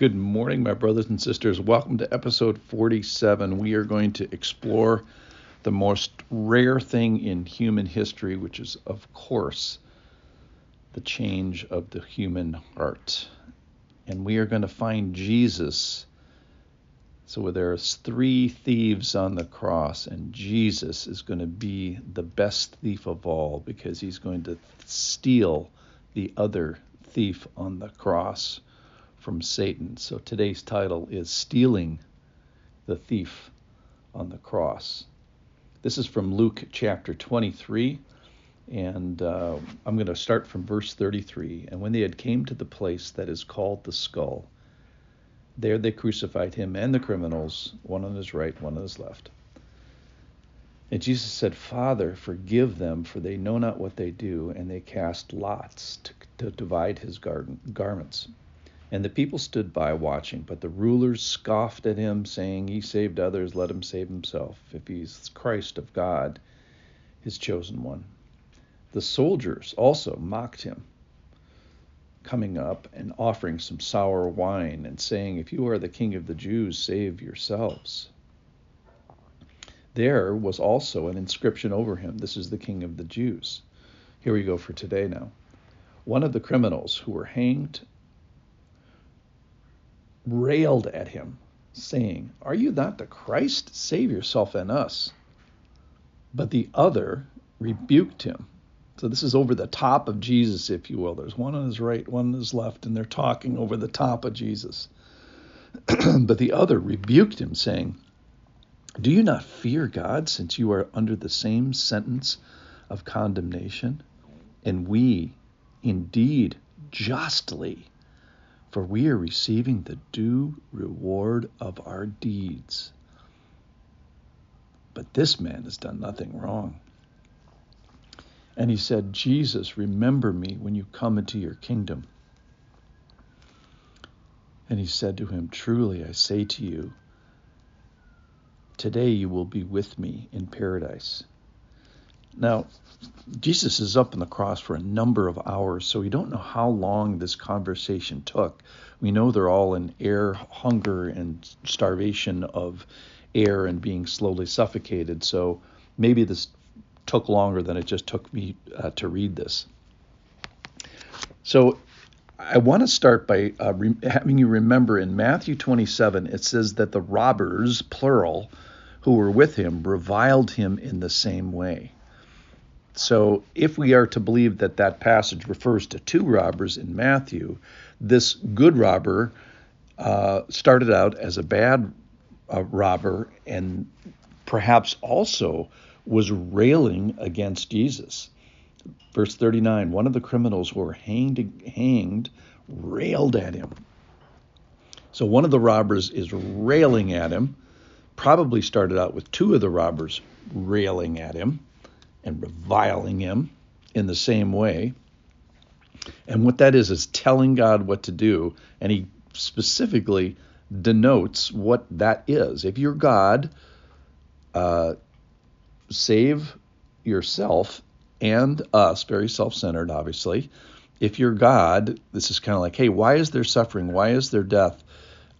Good morning, my brothers and sisters. Welcome to episode 47. We are going to explore the most rare thing in human history, which is, of course, the change of the human heart. And we are going to find Jesus. So there's three thieves on the cross, and Jesus is going to be the best thief of all because he's going to steal the other thief on the cross from Satan. So today's title is Stealing the Thief on the Cross. This is from Luke chapter 23, and uh, I'm going to start from verse 33. And when they had came to the place that is called the skull, there they crucified him and the criminals, one on his right, one on his left. And Jesus said, Father, forgive them, for they know not what they do. And they cast lots to, to divide his garden, garments. And the people stood by watching, but the rulers scoffed at him, saying, He saved others, let him save himself, if he's Christ of God, his chosen one. The soldiers also mocked him, coming up and offering some sour wine, and saying, If you are the king of the Jews, save yourselves. There was also an inscription over him This is the king of the Jews. Here we go for today now. One of the criminals who were hanged railed at him, saying, Are you not the Christ? Save yourself and us. But the other rebuked him. So this is over the top of Jesus, if you will. There's one on his right, one on his left, and they're talking over the top of Jesus. but the other rebuked him, saying, Do you not fear God, since you are under the same sentence of condemnation? And we indeed justly for we are receiving the due reward of our deeds. But this man has done nothing wrong. And he said, Jesus, remember me when you come into your kingdom. And he said to him, Truly I say to you, today you will be with me in paradise. Now, Jesus is up on the cross for a number of hours, so we don't know how long this conversation took. We know they're all in air hunger and starvation of air and being slowly suffocated. So maybe this took longer than it just took me uh, to read this. So I want to start by uh, re- having you remember in Matthew 27, it says that the robbers, plural, who were with him reviled him in the same way. So, if we are to believe that that passage refers to two robbers in Matthew, this good robber uh, started out as a bad uh, robber and perhaps also was railing against Jesus. Verse 39 one of the criminals who were hanged, hanged railed at him. So, one of the robbers is railing at him, probably started out with two of the robbers railing at him and reviling him in the same way. And what that is is telling God what to do, and he specifically denotes what that is. If you're God, uh, save yourself and us, very self centered, obviously. If you're God, this is kind of like, hey, why is there suffering? Why is there death?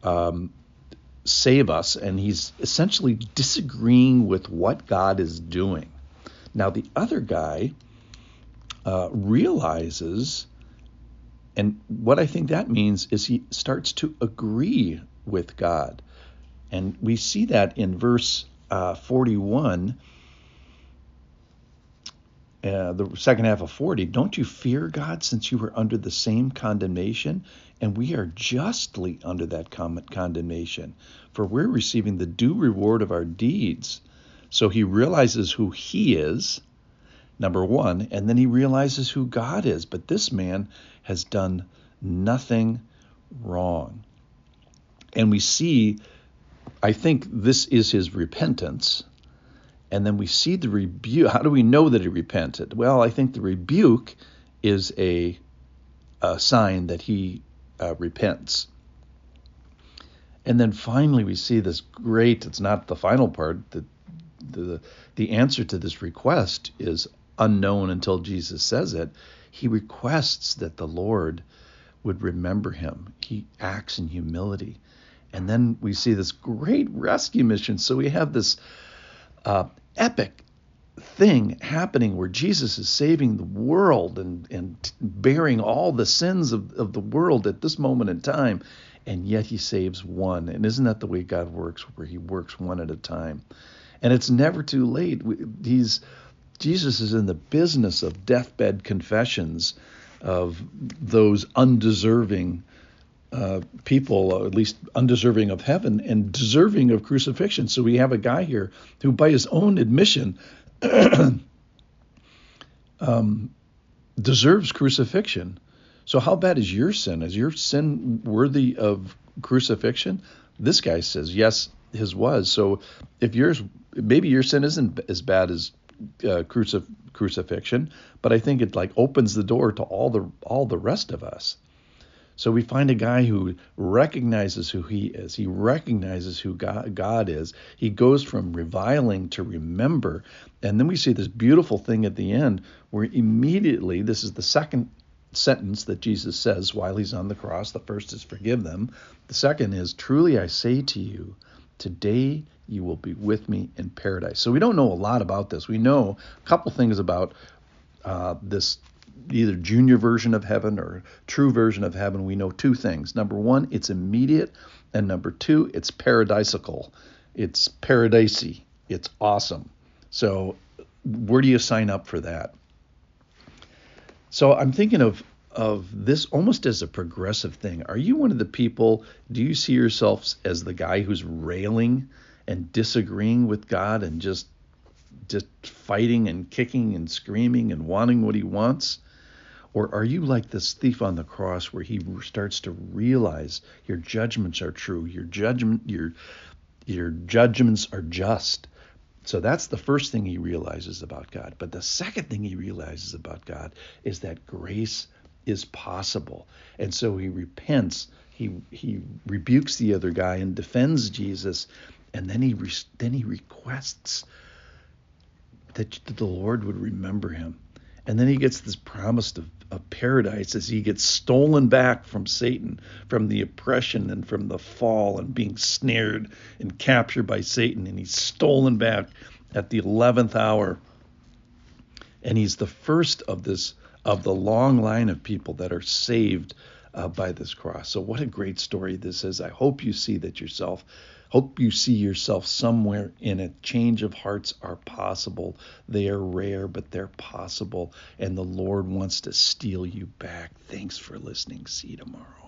Um, save us. And he's essentially disagreeing with what God is doing. Now, the other guy uh, realizes, and what I think that means is he starts to agree with God. And we see that in verse uh, 41, uh, the second half of 40. Don't you fear God since you were under the same condemnation? And we are justly under that condemnation, for we're receiving the due reward of our deeds. So he realizes who he is, number one, and then he realizes who God is. But this man has done nothing wrong. And we see, I think this is his repentance. And then we see the rebuke. How do we know that he repented? Well, I think the rebuke is a, a sign that he uh, repents. And then finally, we see this great, it's not the final part, that the the answer to this request is unknown until Jesus says it. He requests that the Lord would remember him. He acts in humility. And then we see this great rescue mission. So we have this uh, epic thing happening where Jesus is saving the world and, and bearing all the sins of, of the world at this moment in time. And yet he saves one. And isn't that the way God works, where he works one at a time? And it's never too late. He's Jesus is in the business of deathbed confessions of those undeserving uh, people, uh, at least undeserving of heaven and deserving of crucifixion. So we have a guy here who, by his own admission, um, deserves crucifixion. So how bad is your sin? Is your sin worthy of crucifixion? This guy says yes, his was. So if yours, maybe your sin isn't as bad as uh, crucif- crucifixion, but I think it like opens the door to all the all the rest of us. So we find a guy who recognizes who he is. He recognizes who God, God is. He goes from reviling to remember. And then we see this beautiful thing at the end where immediately, this is the second sentence that Jesus says while he's on the cross. The first is forgive them. The second is truly I say to you, today you will be with me in paradise. So we don't know a lot about this. We know a couple things about uh, this either junior version of heaven or true version of heaven, we know two things. Number one, it's immediate, and number two, it's paradisical. It's paradisy. It's awesome. So, where do you sign up for that? So, I'm thinking of of this almost as a progressive thing. Are you one of the people? Do you see yourselves as the guy who's railing and disagreeing with God and just just fighting and kicking and screaming and wanting what he wants? Or are you like this thief on the cross where he starts to realize your judgments are true, your judgment your your judgments are just. So that's the first thing he realizes about God. But the second thing he realizes about God is that grace is possible. And so he repents, he he rebukes the other guy and defends Jesus, and then he then he requests that the Lord would remember him. And then he gets this promise of, of paradise as he gets stolen back from Satan, from the oppression and from the fall and being snared and captured by Satan. And he's stolen back at the 11th hour. And he's the first of this of the long line of people that are saved uh, by this cross. So what a great story this is. I hope you see that yourself. Hope you see yourself somewhere in it. Change of hearts are possible. They are rare, but they're possible. And the Lord wants to steal you back. Thanks for listening. See you tomorrow.